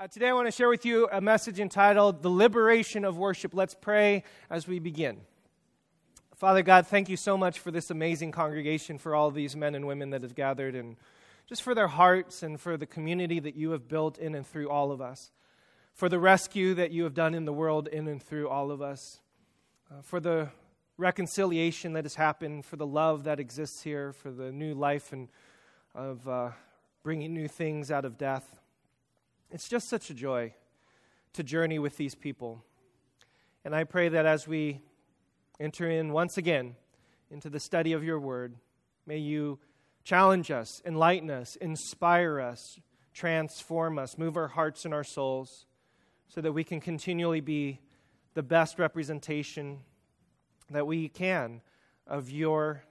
Uh, today, I want to share with you a message entitled The Liberation of Worship. Let's pray as we begin. Father God, thank you so much for this amazing congregation, for all these men and women that have gathered, and just for their hearts and for the community that you have built in and through all of us, for the rescue that you have done in the world in and through all of us, uh, for the reconciliation that has happened, for the love that exists here, for the new life and of uh, bringing new things out of death. It's just such a joy to journey with these people. And I pray that as we enter in once again into the study of your word, may you challenge us, enlighten us, inspire us, transform us, move our hearts and our souls so that we can continually be the best representation that we can of your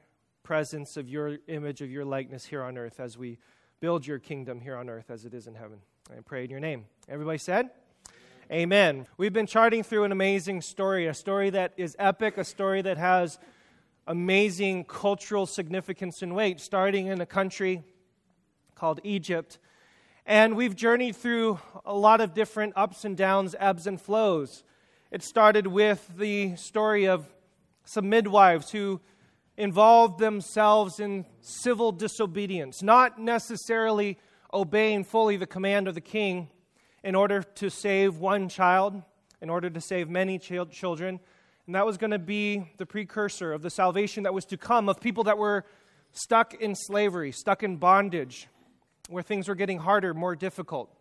presence, of your image, of your likeness here on earth as we build your kingdom here on earth as it is in heaven. I pray in your name. Everybody said? Amen. We've been charting through an amazing story, a story that is epic, a story that has amazing cultural significance and weight, starting in a country called Egypt. And we've journeyed through a lot of different ups and downs, ebbs and flows. It started with the story of some midwives who involved themselves in civil disobedience, not necessarily obeying fully the command of the king in order to save one child, in order to save many ch- children. And that was going to be the precursor of the salvation that was to come of people that were stuck in slavery, stuck in bondage, where things were getting harder, more difficult.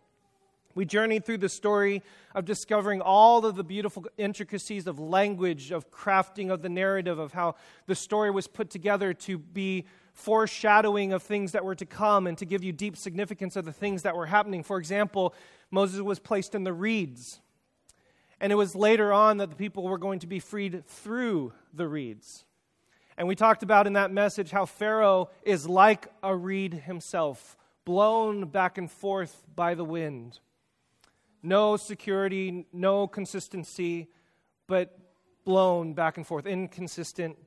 We journeyed through the story of discovering all of the beautiful intricacies of language, of crafting of the narrative, of how the story was put together to be foreshadowing of things that were to come and to give you deep significance of the things that were happening. For example, Moses was placed in the reeds. And it was later on that the people were going to be freed through the reeds. And we talked about in that message how Pharaoh is like a reed himself, blown back and forth by the wind. No security, no consistency, but blown back and forth, inconsistent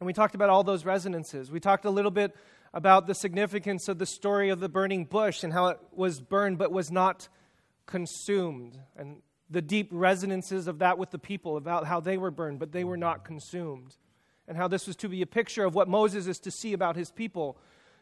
and we talked about all those resonances. We talked a little bit about the significance of the story of the burning bush and how it was burned but was not consumed, and the deep resonances of that with the people about how they were burned but they were not consumed, and how this was to be a picture of what Moses is to see about his people,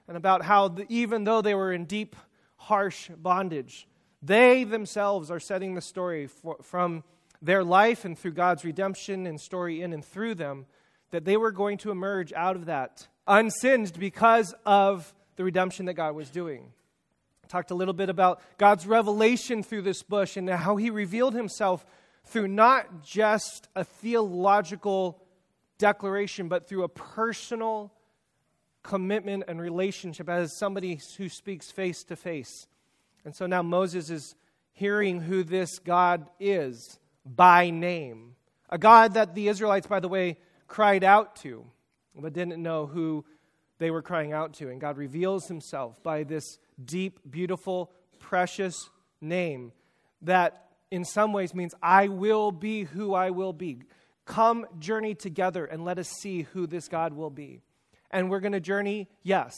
and about how the, even though they were in deep, harsh bondage, they themselves are setting the story for, from their life and through God's redemption and story in and through them that they were going to emerge out of that unsinged because of the redemption that God was doing. talked a little bit about God's revelation through this bush and how he revealed himself through not just a theological declaration, but through a personal commitment and relationship as somebody who speaks face to face. And so now Moses is hearing who this God is by name. A God that the Israelites, by the way, cried out to, but didn't know who they were crying out to. And God reveals himself by this deep, beautiful, precious name that in some ways means, I will be who I will be. Come journey together and let us see who this God will be. And we're going to journey, yes,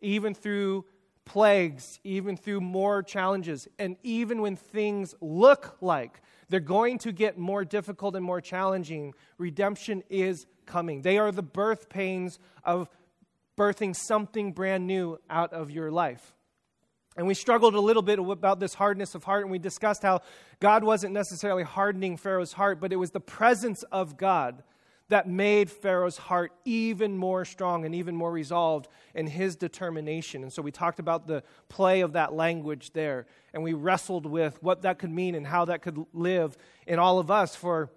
even through plagues, even through more challenges, and even when things look like they're going to get more difficult and more challenging, redemption is coming. They are the birth pains of birthing something brand new out of your life. And we struggled a little bit about this hardness of heart, and we discussed how God wasn't necessarily hardening Pharaoh's heart, but it was the presence of God that made Pharaoh's heart even more strong and even more resolved in his determination. And so we talked about the play of that language there, and we wrestled with what that could mean and how that could live in all of us for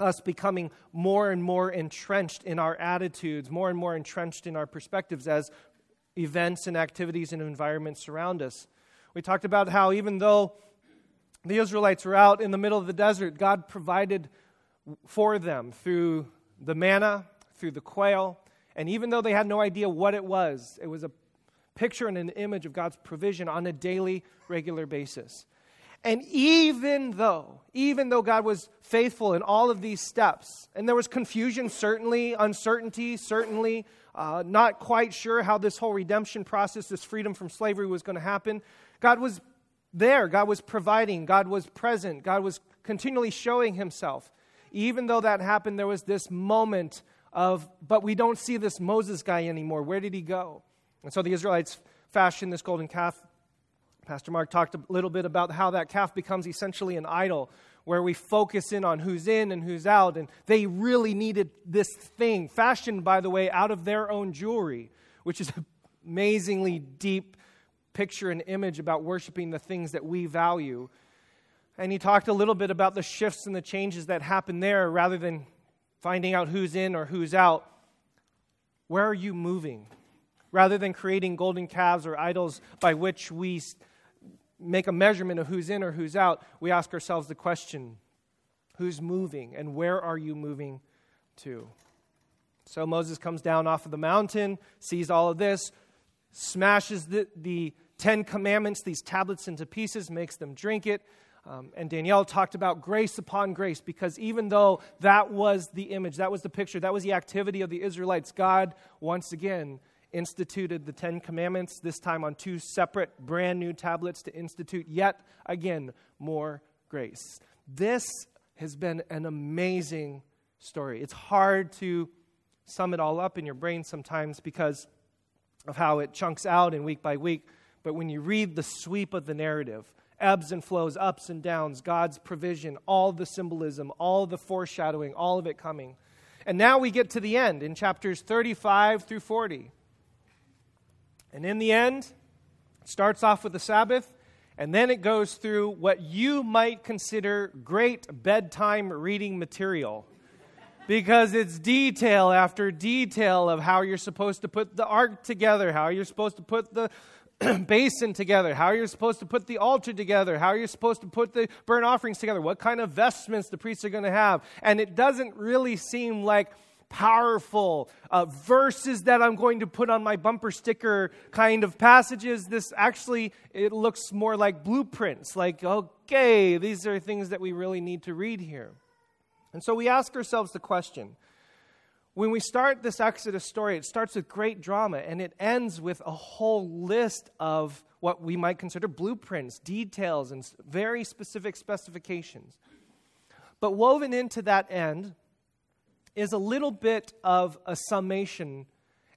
us becoming more and more entrenched in our attitudes, more and more entrenched in our perspectives as events and activities and environments surround us. We talked about how even though the Israelites were out in the middle of the desert, God provided for them through the manna, through the quail, and even though they had no idea what it was, it was a picture and an image of God's provision on a daily, regular basis. And even though, even though God was faithful in all of these steps, and there was confusion, certainly, uncertainty, certainly, uh, not quite sure how this whole redemption process, this freedom from slavery was going to happen, God was there. God was providing. God was present. God was continually showing himself. Even though that happened, there was this moment of, but we don't see this Moses guy anymore. Where did he go? And so the Israelites fashioned this golden calf. Pastor Mark talked a little bit about how that calf becomes essentially an idol where we focus in on who's in and who's out. And they really needed this thing, fashioned, by the way, out of their own jewelry, which is amazingly deep picture and image about worshiping the things that we value. And he talked a little bit about the shifts and the changes that happen there rather than finding out who's in or who's out. Where are you moving? Rather than creating golden calves or idols by which we make a measurement of who's in or who's out, we ask ourselves the question who's moving and where are you moving to? So Moses comes down off of the mountain, sees all of this, smashes the, the Ten Commandments, these tablets, into pieces, makes them drink it. Um, and Danielle talked about grace upon grace because even though that was the image, that was the picture, that was the activity of the Israelites, God once again instituted the Ten Commandments, this time on two separate, brand new tablets to institute yet again more grace. This has been an amazing story. It's hard to sum it all up in your brain sometimes because of how it chunks out in week by week. But when you read the sweep of the narrative, ebbs and flows, ups and downs, God's provision, all the symbolism, all the foreshadowing, all of it coming. And now we get to the end in chapters 35 through 40. And in the end, it starts off with the Sabbath, and then it goes through what you might consider great bedtime reading material. because it's detail after detail of how you're supposed to put the ark together, how you're supposed to put the basin together, how you're supposed to put the altar together, how you're supposed to put the burnt offerings together, what kind of vestments the priests are going to have. And it doesn't really seem like powerful uh, verses that I'm going to put on my bumper sticker kind of passages. This actually, it looks more like blueprints, like, okay, these are things that we really need to read here. And so we ask ourselves the question when we start this Exodus story, it starts with great drama and it ends with a whole list of what we might consider blueprints, details, and very specific specifications. But woven into that end is a little bit of a summation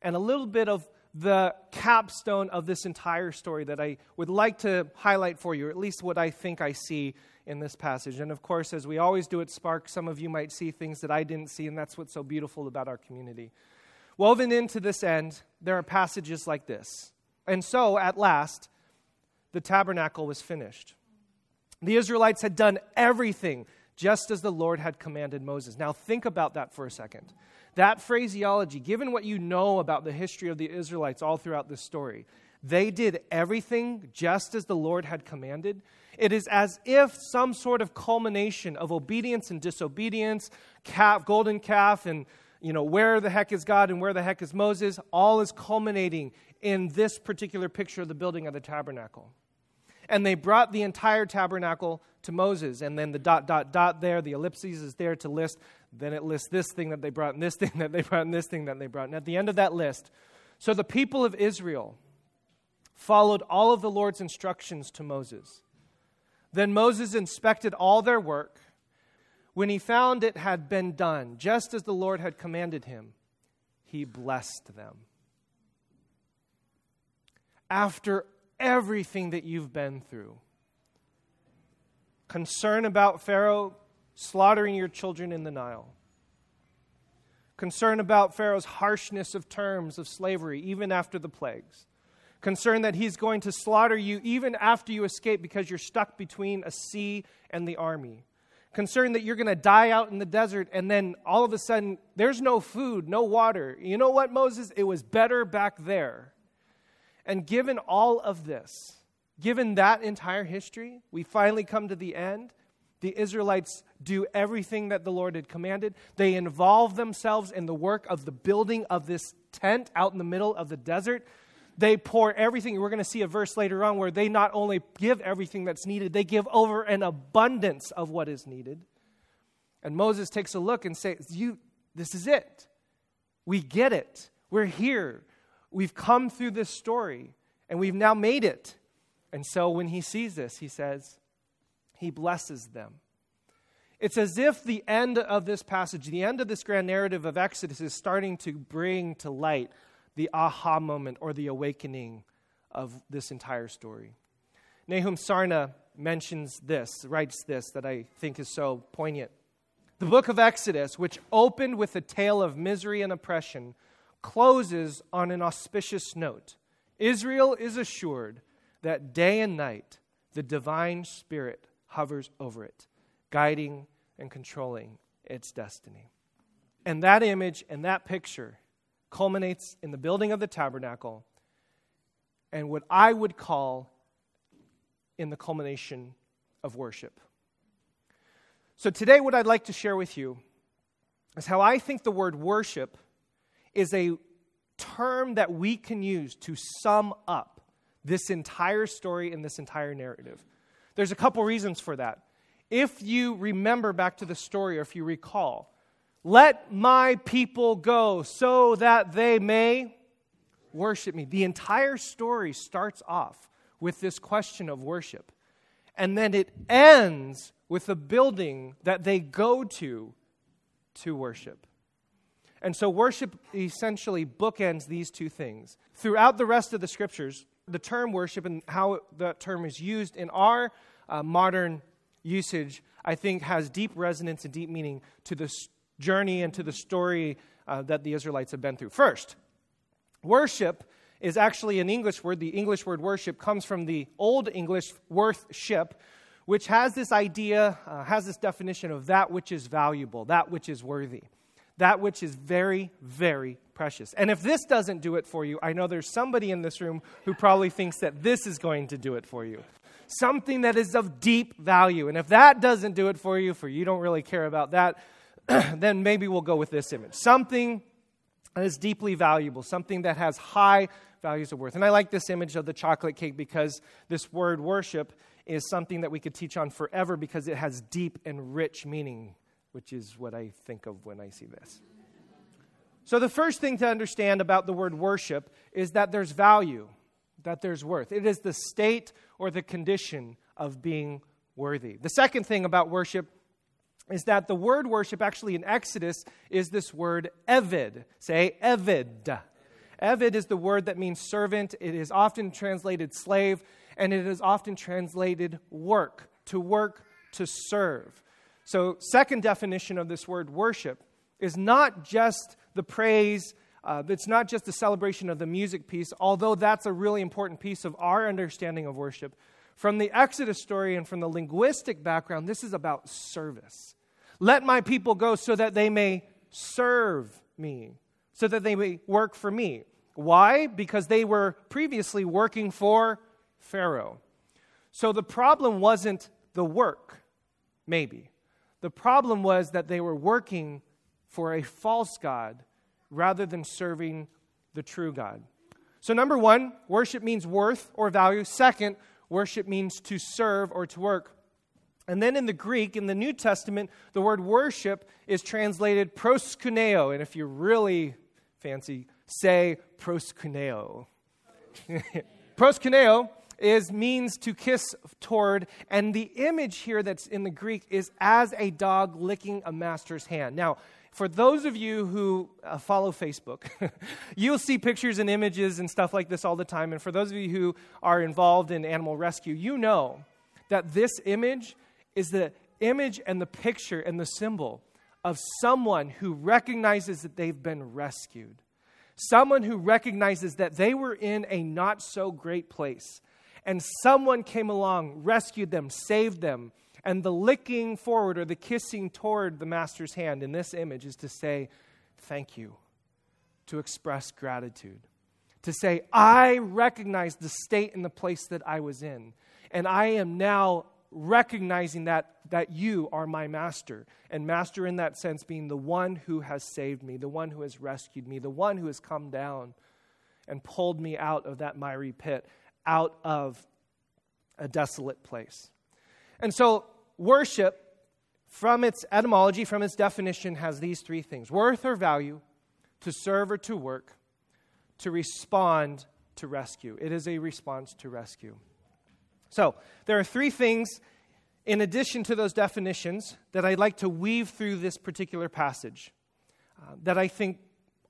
and a little bit of the capstone of this entire story that I would like to highlight for you, or at least what I think I see in this passage. And of course, as we always do at Spark, some of you might see things that I didn't see, and that's what's so beautiful about our community. Woven into this end, there are passages like this. And so, at last, the tabernacle was finished. The Israelites had done everything just as the Lord had commanded Moses. Now, think about that for a second. That phraseology, given what you know about the history of the Israelites all throughout this story, they did everything just as the Lord had commanded. It is as if some sort of culmination of obedience and disobedience, calf, golden calf, and you know, where the heck is God and where the heck is Moses, all is culminating in this particular picture of the building of the tabernacle. And they brought the entire tabernacle to Moses. And then the dot, dot, dot there, the ellipses is there to list. Then it lists this thing that they brought, and this thing that they brought, and this thing that they brought. And at the end of that list, so the people of Israel followed all of the Lord's instructions to Moses. Then Moses inspected all their work. When he found it had been done, just as the Lord had commanded him, he blessed them. After everything that you've been through, concern about Pharaoh slaughtering your children in the Nile, concern about Pharaoh's harshness of terms of slavery, even after the plagues, concern that he's going to slaughter you even after you escape because you're stuck between a sea and the army. concerned that you're going to die out in the desert and then all of a sudden there's no food, no water. You know what, Moses? It was better back there. And given all of this, Given that entire history, we finally come to the end. The Israelites do everything that the Lord had commanded. They involve themselves in the work of the building of this tent out in the middle of the desert. They pour everything. We're going to see a verse later on where they not only give everything that's needed, they give over an abundance of what is needed. And Moses takes a look and says, You, this is it. We get it. We're here. We've come through this story, and we've now made it. And so when he sees this, he says, he blesses them. It's as if the end of this passage, the end of this grand narrative of Exodus, is starting to bring to light the aha moment or the awakening of this entire story. Nahum Sarna mentions this, writes this, that I think is so poignant. The book of Exodus, which opened with a tale of misery and oppression, closes on an auspicious note. Israel is assured that day and night the divine spirit hovers over it, guiding and controlling its destiny. And that image and that picture culminates in the building of the tabernacle and what I would call in the culmination of worship. So, today, what I'd like to share with you is how I think the word worship is a term that we can use to sum up this entire story and this entire narrative. There's a couple reasons for that. If you remember back to the story, or if you recall, let my people go so that they may worship me. The entire story starts off with this question of worship. And then it ends with a building that they go to to worship. And so, worship essentially bookends these two things. Throughout the rest of the scriptures, the term worship and how that term is used in our uh, modern usage, I think, has deep resonance and deep meaning to the journey and to the story uh, that the Israelites have been through. First, worship is actually an English word. The English word worship comes from the Old English worthship, which has this idea, uh, has this definition of that which is valuable, that which is worthy, that which is very, very precious. And if this doesn't do it for you, I know there's somebody in this room who probably thinks that this is going to do it for you. Something that is of deep value. And if that doesn't do it for you, for you don't really care about that, then maybe we'll go with this image. Something that is deeply valuable, something that has high values of worth. And I like this image of the chocolate cake because this word worship is something that we could teach on forever because it has deep and rich meaning, which is what I think of when I see this. So, the first thing to understand about the word worship is that there's value, that there's worth. It is the state or the condition of being worthy. The second thing about worship is that the word worship actually in Exodus is this word eved. Say eved. Eved is the word that means servant. It is often translated slave, and it is often translated work, to work, to serve. So, second definition of this word worship is not just the praise, uh, it's not just the celebration of the music piece, although that's a really important piece of our understanding of worship. From the Exodus story and from the linguistic background, this is about service. Let my people go so that they may serve me, so that they may work for me. Why? Because they were previously working for Pharaoh. So the problem wasn't the work, maybe. The problem was that they were working for a false God rather than serving the true God. So, number one, worship means worth or value. Second, worship means to serve or to work. And then in the Greek, in the New Testament, the word worship is translated proskuneo. And if you're really fancy, say proskuneo. proskuneo is means to kiss toward and the image here that's in the greek is as a dog licking a master's hand now for those of you who uh, follow facebook you'll see pictures and images and stuff like this all the time and for those of you who are involved in animal rescue you know that this image is the image and the picture and the symbol of someone who recognizes that they've been rescued someone who recognizes that they were in a not so great place, and someone came along, rescued them, saved them. And the licking forward or the kissing toward the master's hand in this image is to say, Thank you, to express gratitude, to say, I recognize the state and the place that I was in, and I am now recognizing that, that you are my master. And master, in that sense, being the one who has saved me, the one who has rescued me, the one who has come down and pulled me out of that miry pit, out of a desolate place. And so, worship, from its etymology, from its definition, has these three things worth or value, to serve or to work, to respond to rescue. It is a response to rescue. So, there are three things in addition to those definitions that I'd like to weave through this particular passage uh, that I think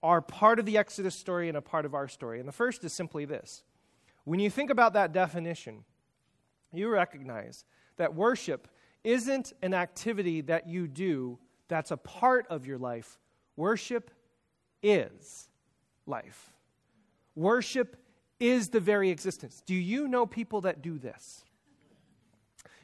are part of the Exodus story and a part of our story. And the first is simply this when you think about that definition, you recognize that worship isn't an activity that you do that's a part of your life. Worship is life. Worship is the very existence. Do you know people that do this?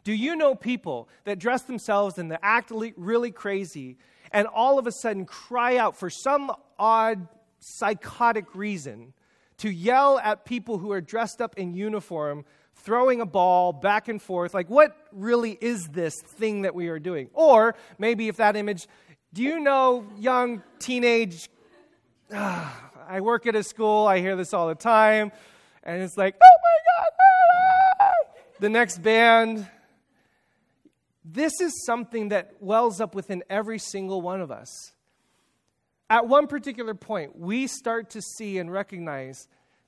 Do you know people that dress themselves and they act really crazy and all of a sudden cry out for some odd psychotic reason to yell at people who are dressed up in uniform, throwing a ball back and forth. Like, what really is this thing that we are doing? Or maybe if that image, do you know young teenage? Uh, I work at a school, I hear this all the time, and it's like, oh my God, ah! the next band. This is something that wells up within every single one of us. At one particular point, we start to see and recognize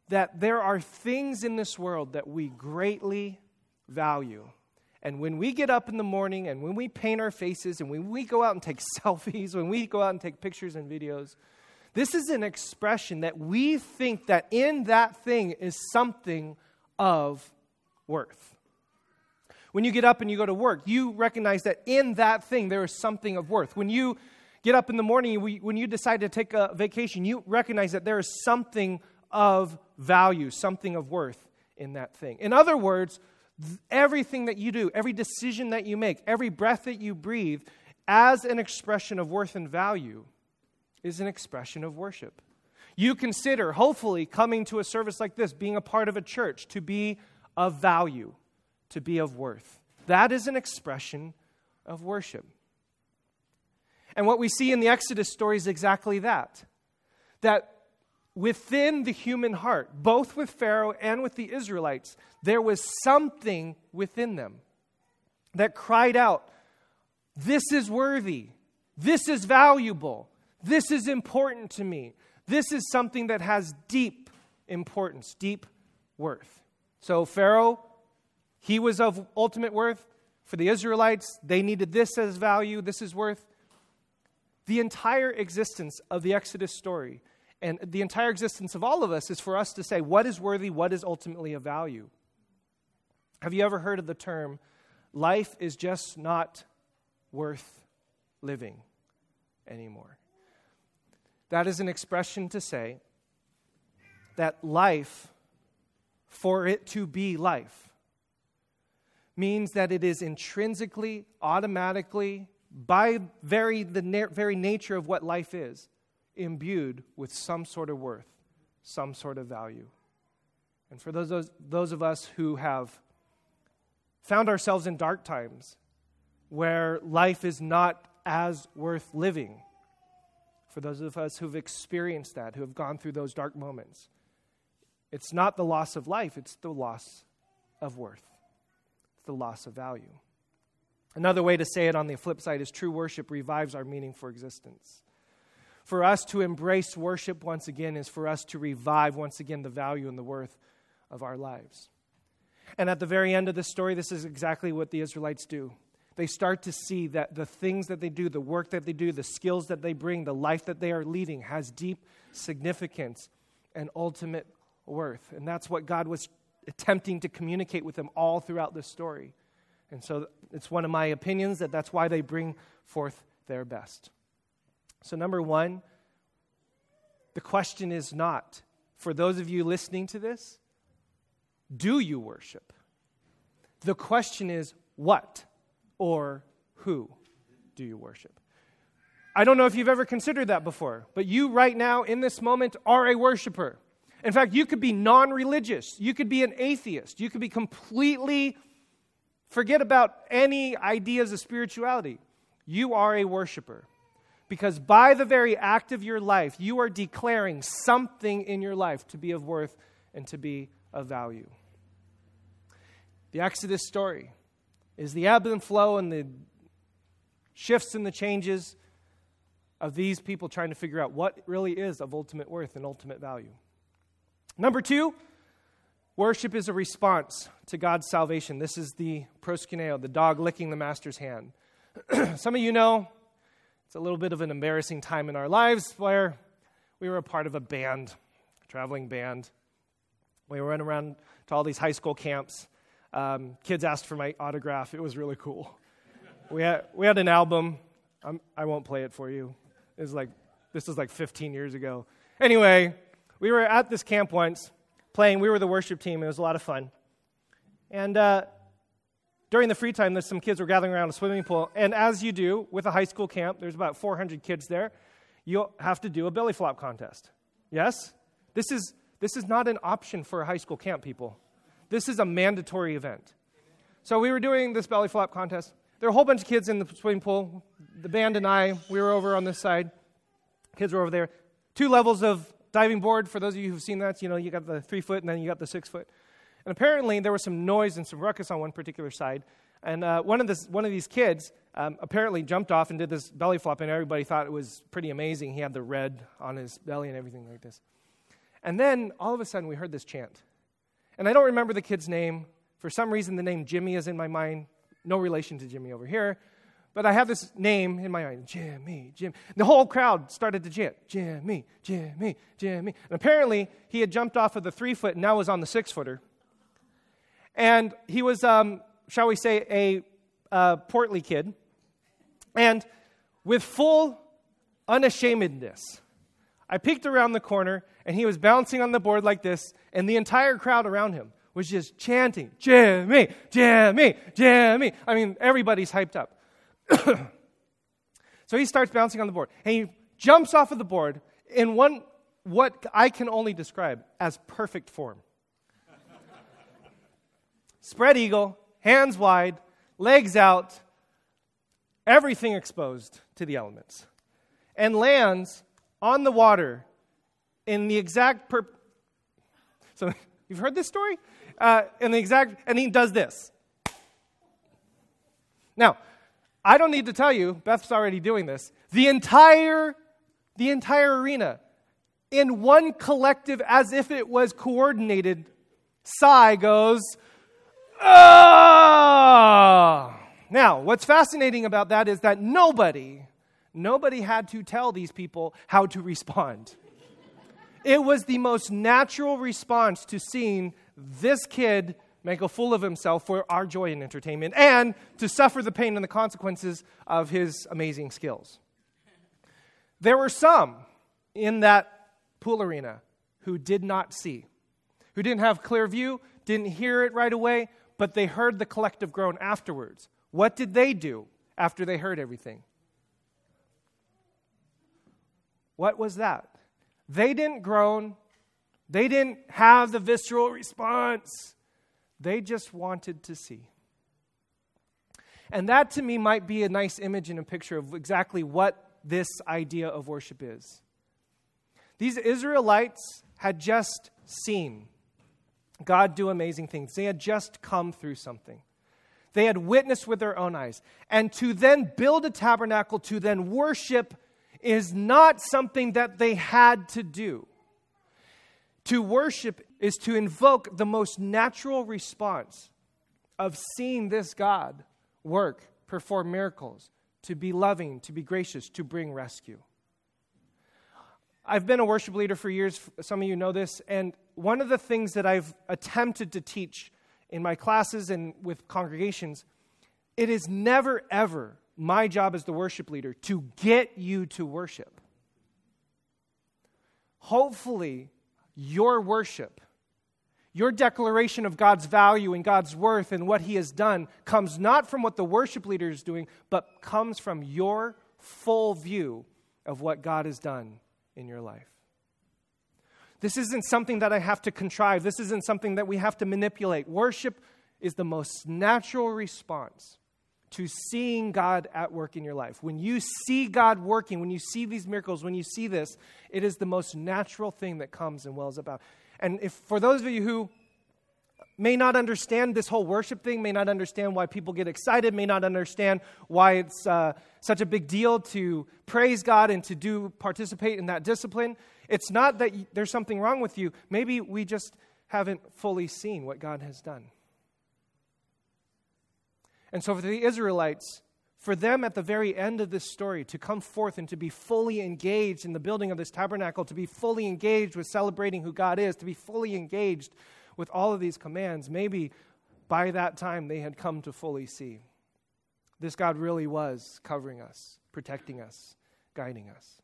that there are things in this world that we greatly value. And when we get up in the morning and when we paint our faces and when we go out and take selfies, when we go out and take pictures and videos, this is an expression that we think that in that thing is something of worth. When you get up and you go to work, you recognize that in that thing there is something of worth. When you get up in the morning, when you decide to take a vacation, you recognize that there is something of value, something of worth in that thing. In other words, everything that you do, every decision that you make, every breath that you breathe, as an expression of worth and value, is an expression of worship. You consider, hopefully, coming to a service like this, being a part of a church, to be of value, to be of worth. That is an expression of worship. And what we see in the Exodus story is exactly that. That within the human heart, both with Pharaoh and with the Israelites, there was something within them that cried out, This is worthy. This is valuable. This is important to me. This is something that has deep importance, deep worth. So, Pharaoh, he was of ultimate worth. For the Israelites, they needed this as value, this is worth. The entire existence of the Exodus story and the entire existence of all of us is for us to say what is worthy, what is ultimately of value. Have you ever heard of the term, life is just not worth living anymore? That is an expression to say that life, for it to be life, means that it is intrinsically, automatically, by very, the na- very nature of what life is, imbued with some sort of worth, some sort of value. And for those, those, those of us who have found ourselves in dark times where life is not as worth living, for those of us who've experienced that, who have gone through those dark moments, it's not the loss of life, it's the loss of worth, it's the loss of value. Another way to say it on the flip side is true worship revives our meaning for existence. For us to embrace worship once again is for us to revive once again the value and the worth of our lives. And at the very end of the story, this is exactly what the Israelites do. They start to see that the things that they do, the work that they do, the skills that they bring, the life that they are leading has deep significance and ultimate worth. And that's what God was attempting to communicate with them all throughout this story. And so it's one of my opinions that that's why they bring forth their best. So, number one, the question is not for those of you listening to this, do you worship? The question is what or who do you worship? I don't know if you've ever considered that before, but you right now in this moment are a worshiper. In fact, you could be non religious, you could be an atheist, you could be completely Forget about any ideas of spirituality. You are a worshiper. Because by the very act of your life, you are declaring something in your life to be of worth and to be of value. The Exodus story is the ebb and flow and the shifts and the changes of these people trying to figure out what really is of ultimate worth and ultimate value. Number two, Worship is a response to God's salvation. This is the proskuneo, the dog licking the master's hand. Some of you know it's a little bit of an embarrassing time in our lives where we were a part of a band, a traveling band. We went around to all these high school camps. Um, kids asked for my autograph. It was really cool. we, had, we had an album. I'm, I will not play it for you. It's like, this is like 15 years ago. Anyway, we were at this camp once playing. We were the worship team. It was a lot of fun. And uh, during the free time, there's some kids were gathering around a swimming pool. And as you do with a high school camp, there's about 400 kids there. You'll have to do a belly flop contest. Yes? This is, this is not an option for a high school camp, people. This is a mandatory event. So we were doing this belly flop contest. There were a whole bunch of kids in the swimming pool. The band and I, we were over on this side. Kids were over there. Two levels of diving board. For those of you who've seen that, you know, you got the three foot and then you got the six foot. And apparently there was some noise and some ruckus on one particular side. And uh, one, of this, one of these kids um, apparently jumped off and did this belly flop, and everybody thought it was pretty amazing. He had the red on his belly and everything like this. And then all of a sudden we heard this chant. And I don't remember the kid's name. For some reason, the name Jimmy is in my mind. No relation to Jimmy over here. But I have this name in my mind Jimmy, Jimmy. The whole crowd started to chant Jimmy, Jimmy, Jimmy. And apparently, he had jumped off of the three foot and now was on the six footer. And he was, um, shall we say, a uh, portly kid. And with full unashamedness, I peeked around the corner and he was bouncing on the board like this, and the entire crowd around him was just chanting, Jimmy, Jimmy, Jimmy. I mean, everybody's hyped up. so he starts bouncing on the board, and he jumps off of the board in one, what I can only describe as perfect form spread eagle, hands wide, legs out, everything exposed to the elements, and lands on the water in the exact per. So you've heard this story? Uh, in the exact, and he does this. Now, I don't need to tell you, Beth's already doing this. The entire, the entire arena, in one collective, as if it was coordinated, sigh goes, Ah! Now, what's fascinating about that is that nobody, nobody had to tell these people how to respond. It was the most natural response to seeing this kid make a fool of himself for our joy and entertainment and to suffer the pain and the consequences of his amazing skills. There were some in that pool arena who did not see, who didn't have clear view, didn't hear it right away, but they heard the collective groan afterwards. What did they do after they heard everything? What was that? They didn't groan. They didn't have the visceral response. They just wanted to see. And that to me might be a nice image and a picture of exactly what this idea of worship is. These Israelites had just seen God do amazing things. They had just come through something. They had witnessed with their own eyes. And to then build a tabernacle, to then worship, is not something that they had to do. To worship is to invoke the most natural response of seeing this God work, perform miracles, to be loving, to be gracious, to bring rescue. I've been a worship leader for years. Some of you know this. And one of the things that I've attempted to teach in my classes and with congregations, it is never, ever my job as the worship leader to get you to worship. Hopefully, your worship, your declaration of God's value and God's worth and what He has done comes not from what the worship leader is doing, but comes from your full view of what God has done in your life. This isn't something that I have to contrive. This isn't something that we have to manipulate. Worship is the most natural response to seeing God at work in your life. When you see God working, when you see these miracles, when you see this, it is the most natural thing that comes and wells about. And if for those of you who may not understand this whole worship thing, may not understand why people get excited, may not understand why it's uh, such a big deal to praise God and to do participate in that discipline. It's not that there's something wrong with you. Maybe we just haven't fully seen what God has done. And so, for the Israelites, for them at the very end of this story to come forth and to be fully engaged in the building of this tabernacle, to be fully engaged with celebrating who God is, to be fully engaged with all of these commands, maybe by that time they had come to fully see this God really was covering us, protecting us, guiding us.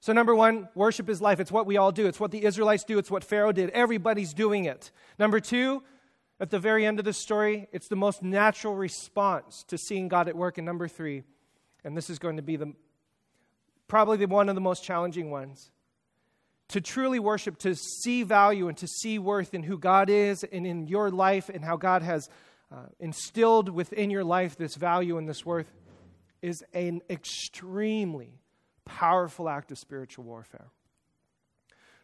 So, number one, worship is life. It's what we all do. It's what the Israelites do. It's what Pharaoh did. Everybody's doing it. Number two, at the very end of the story, it's the most natural response to seeing God at work. And number three, and this is going to be the probably the, one of the most challenging ones. To truly worship, to see value and to see worth in who God is and in your life and how God has uh, instilled within your life this value and this worth is an extremely powerful act of spiritual warfare.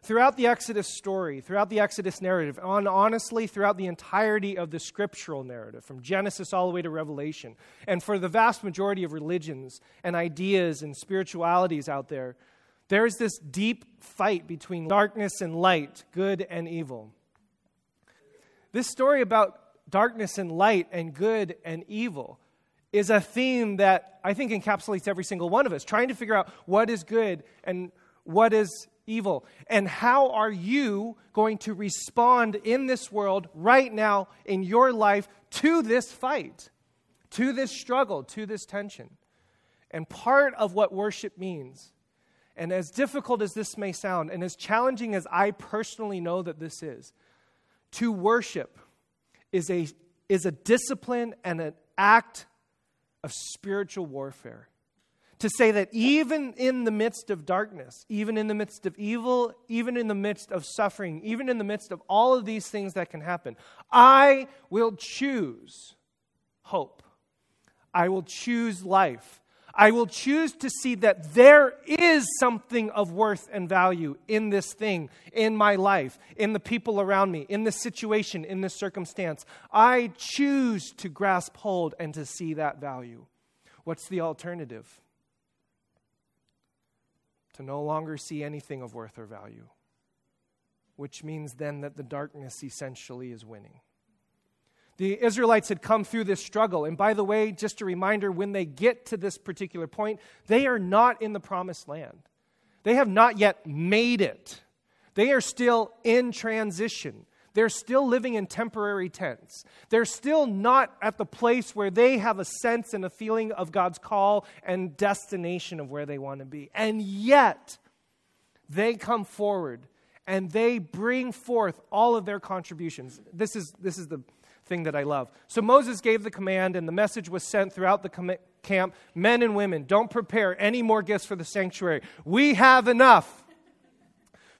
Throughout the Exodus story, throughout the Exodus narrative, on honestly throughout the entirety of the scriptural narrative, from Genesis all the way to Revelation, and for the vast majority of religions and ideas and spiritualities out there, there's this deep fight between darkness and light, good and evil. This story about darkness and light and good and evil is a theme that I think encapsulates every single one of us, trying to figure out what is good and what is evil. And how are you going to respond in this world right now in your life to this fight, to this struggle, to this tension? And part of what worship means, and as difficult as this may sound, and as challenging as I personally know that this is, to worship is a, is a discipline and an act of spiritual warfare to say that even in the midst of darkness, even in the midst of evil, even in the midst of suffering, even in the midst of all of these things that can happen, I will choose hope. I will choose life. I will choose to see that there is something of worth and value in this thing, in my life, in the people around me, in this situation, in this circumstance. I choose to grasp hold and to see that value. What's the alternative? To no longer see anything of worth or value, which means then that the darkness essentially is winning. The Israelites had come through this struggle. And by the way, just a reminder when they get to this particular point, they are not in the promised land. They have not yet made it. They are still in transition. They're still living in temporary tents. They're still not at the place where they have a sense and a feeling of God's call and destination of where they want to be. And yet, they come forward and they bring forth all of their contributions. This is, this is the thing that I love. So Moses gave the command, and the message was sent throughout the com- camp men and women, don't prepare any more gifts for the sanctuary. We have enough.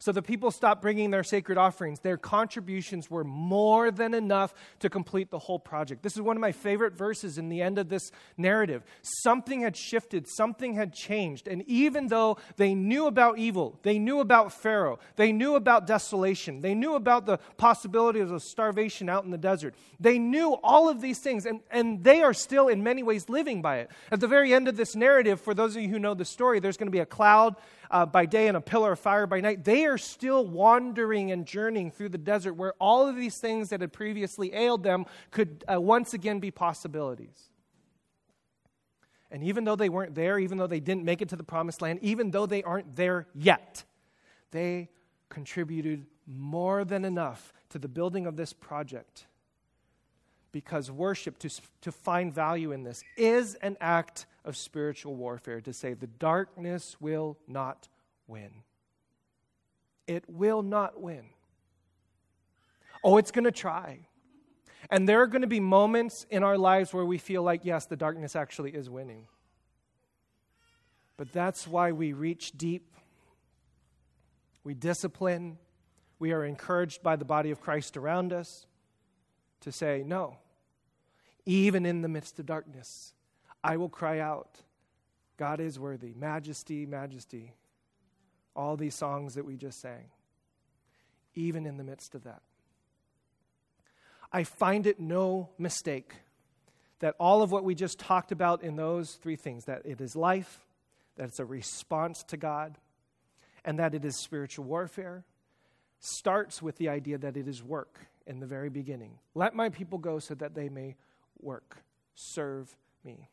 So the people stopped bringing their sacred offerings. Their contributions were more than enough to complete the whole project. This is one of my favorite verses in the end of this narrative. Something had shifted, something had changed. And even though they knew about evil, they knew about Pharaoh, they knew about desolation, they knew about the possibilities of starvation out in the desert, they knew all of these things, and, and they are still in many ways living by it. At the very end of this narrative, for those of you who know the story, there's going to be a cloud uh, by day and a pillar of fire by night, they are still wandering and journeying through the desert where all of these things that had previously ailed them could uh, once again be possibilities. And even though they weren't there, even though they didn't make it to the promised land, even though they aren't there yet, they contributed more than enough to the building of this project. Because worship, to, to find value in this, is an act of spiritual warfare to say the darkness will not win. It will not win. Oh, it's going to try. And there are going to be moments in our lives where we feel like, yes, the darkness actually is winning. But that's why we reach deep, we discipline, we are encouraged by the body of Christ around us to say, no, even in the midst of darkness, I will cry out, God is worthy. Majesty, majesty. All these songs that we just sang. Even in the midst of that. I find it no mistake that all of what we just talked about in those three things that it is life, that it's a response to God, and that it is spiritual warfare starts with the idea that it is work in the very beginning. Let my people go so that they may work, serve me.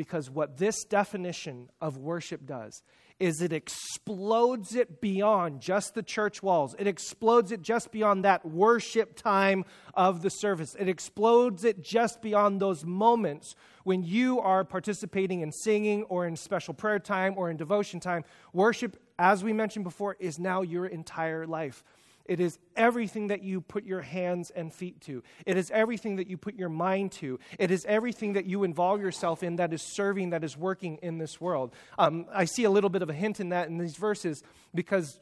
Because what this definition of worship does is it explodes it beyond just the church walls. It explodes it just beyond that worship time of the service. It explodes it just beyond those moments when you are participating in singing or in special prayer time or in devotion time. Worship, as we mentioned before, is now your entire life. It is everything that you put your hands and feet to. It is everything that you put your mind to. It is everything that you involve yourself in that is serving, that is working in this world. Um, I see a little bit of a hint in that in these verses because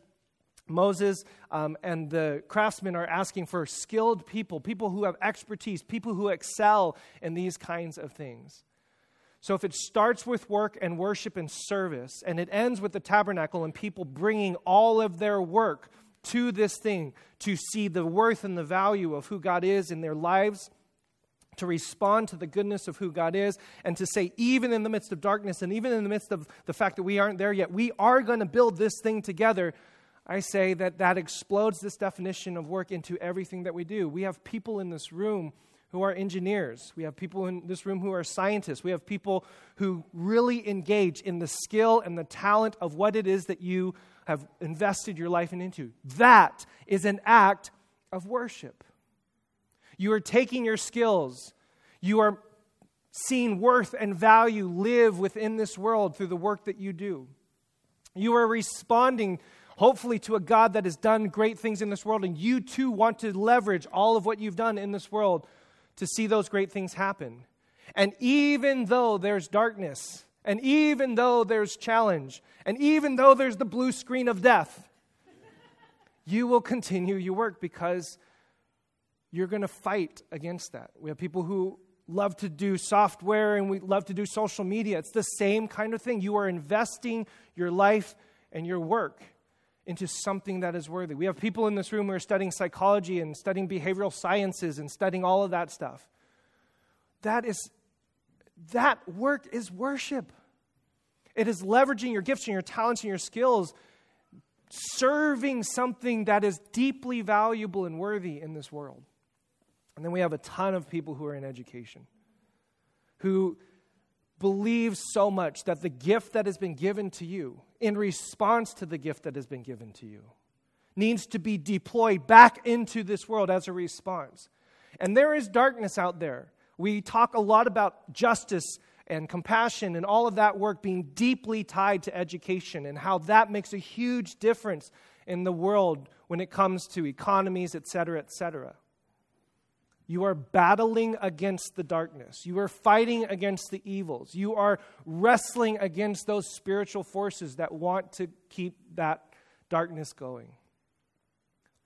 Moses um, and the craftsmen are asking for skilled people, people who have expertise, people who excel in these kinds of things. So, if it starts with work and worship and service, and it ends with the tabernacle and people bringing all of their work to this thing to see the worth and the value of who God is in their lives, to respond to the goodness of who God is, and to say, even in the midst of darkness and even in the midst of the fact that we aren't there yet, we are going to build this thing together. I say that that explodes this definition of work into everything that we do. We have people in this room who are engineers. We have people in this room who are scientists. We have people who really engage in the skill and the talent of what it is that you have invested your life into. That is an act of worship. You are taking your skills, you are seeing worth and value live within this world through the work that you do. You are responding, hopefully, to a God that has done great things in this world, and you too want to leverage all of what you've done in this world to see those great things happen. And even though there's darkness, and even though there's challenge, and even though there's the blue screen of death, you will continue your work because you're going to fight against that. We have people who love to do software and we love to do social media. It's the same kind of thing. You are investing your life and your work into something that is worthy. We have people in this room who are studying psychology and studying behavioral sciences and studying all of that stuff. That is that work is worship. It is leveraging your gifts and your talents and your skills, serving something that is deeply valuable and worthy in this world. And then we have a ton of people who are in education who believe so much that the gift that has been given to you, in response to the gift that has been given to you, needs to be deployed back into this world as a response. And there is darkness out there. We talk a lot about justice and compassion and all of that work being deeply tied to education and how that makes a huge difference in the world when it comes to economies, et cetera, et cetera. You are battling against the darkness. You are fighting against the evils. You are wrestling against those spiritual forces that want to keep that darkness going.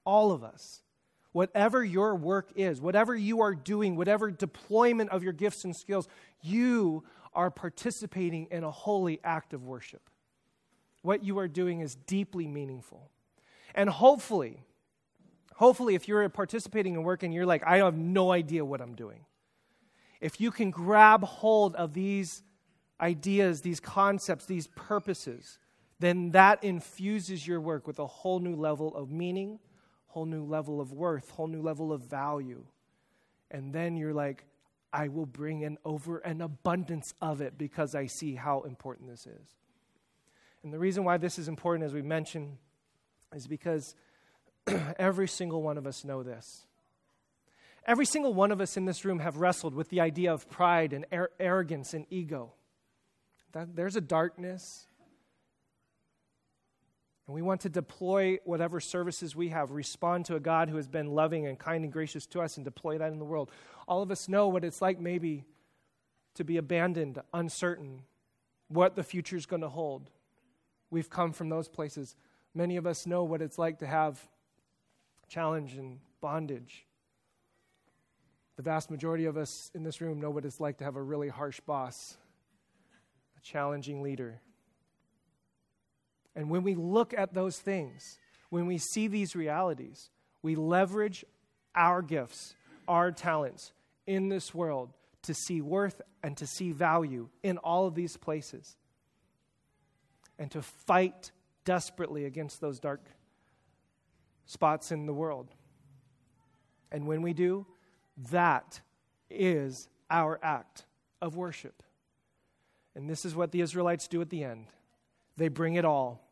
All of us, whatever your work is, whatever you are doing, whatever deployment of your gifts and skills, you are participating in a holy act of worship. What you are doing is deeply meaningful. And hopefully, hopefully, if you're participating in work and you're like, I have no idea what I'm doing, if you can grab hold of these ideas, these concepts, these purposes, then that infuses your work with a whole new level of meaning, whole new level of worth, whole new level of value. And then you're like, I will bring in over an abundance of it because I see how important this is. And the reason why this is important, as we mentioned, is because every single one of us know this. Every single one of us in this room have wrestled with the idea of pride and ar- arrogance and ego. That, there's a darkness, and we want to deploy whatever services we have, respond to a God who has been loving and kind and gracious to us, and deploy that in the world. All of us know what it's like, maybe, to be abandoned, uncertain, what the future is going to hold. We've come from those places. Many of us know what it's like to have challenge and bondage. The vast majority of us in this room know what it's like to have a really harsh boss, a challenging leader and when we look at those things, when we see these realities, we leverage our gifts, our talents in this world to see worth and to see value in all of these places and to fight desperately against those dark spots in the world. And when we do, that is our act of worship. And this is what the Israelites do at the end they bring it all.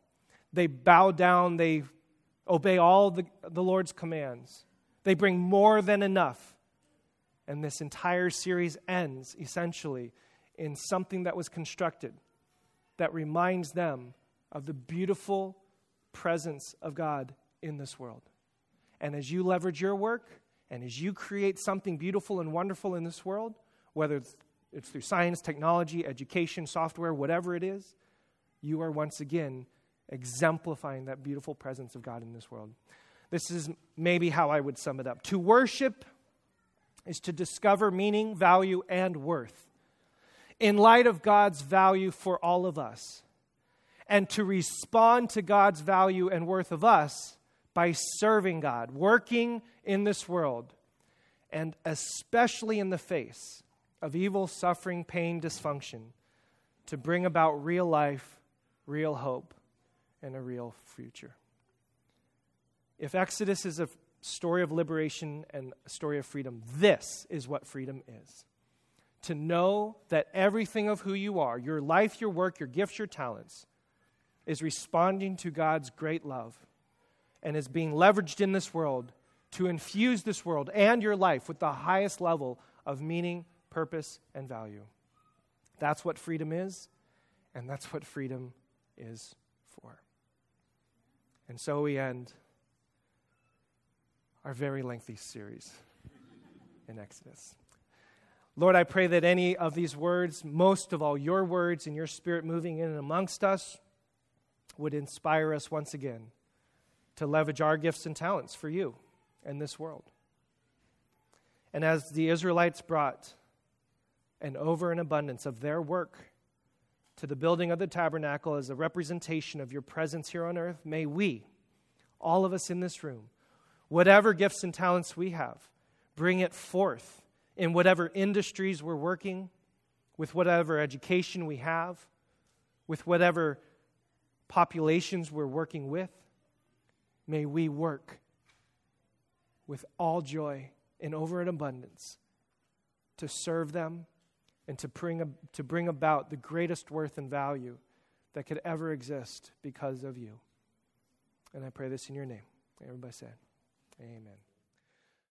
They bow down, they obey all the, the Lord's commands, they bring more than enough. And this entire series ends essentially in something that was constructed that reminds them of the beautiful presence of God in this world. And as you leverage your work and as you create something beautiful and wonderful in this world, whether it's through science, technology, education, software, whatever it is, you are once again exemplifying that beautiful presence of God in this world. This is maybe how I would sum it up. To worship is to discover meaning, value, and worth in light of God's value for all of us, and to respond to God's value and worth of us by serving God, working in this world, and especially in the face of evil, suffering, pain, dysfunction, to bring about real life, real hope, and a real future. If Exodus is a story of liberation and a story of freedom, this is what freedom is. To know that everything of who you are, your life, your work, your gifts, your talents, is responding to God's great love and is being leveraged in this world to infuse this world and your life with the highest level of meaning, purpose, and value. That's what freedom is, and that's what freedom is for. And so we end our very lengthy series in Exodus. Lord, I pray that any of these words, most of all your words and your spirit moving in and amongst us, would inspire us once again to leverage our gifts and talents for you and this world. And as the Israelites brought an over and abundance of their work to the building of the tabernacle as a representation of your presence here on earth, may we, all of us in this room, whatever gifts and talents we have, bring it forth in whatever industries we're working, with whatever education we have, with whatever populations we're working with. May we work with all joy and over an abundance to serve them and to bring, to bring about the greatest worth and value that could ever exist because of you. And I pray this in your name. Everybody said, Amen.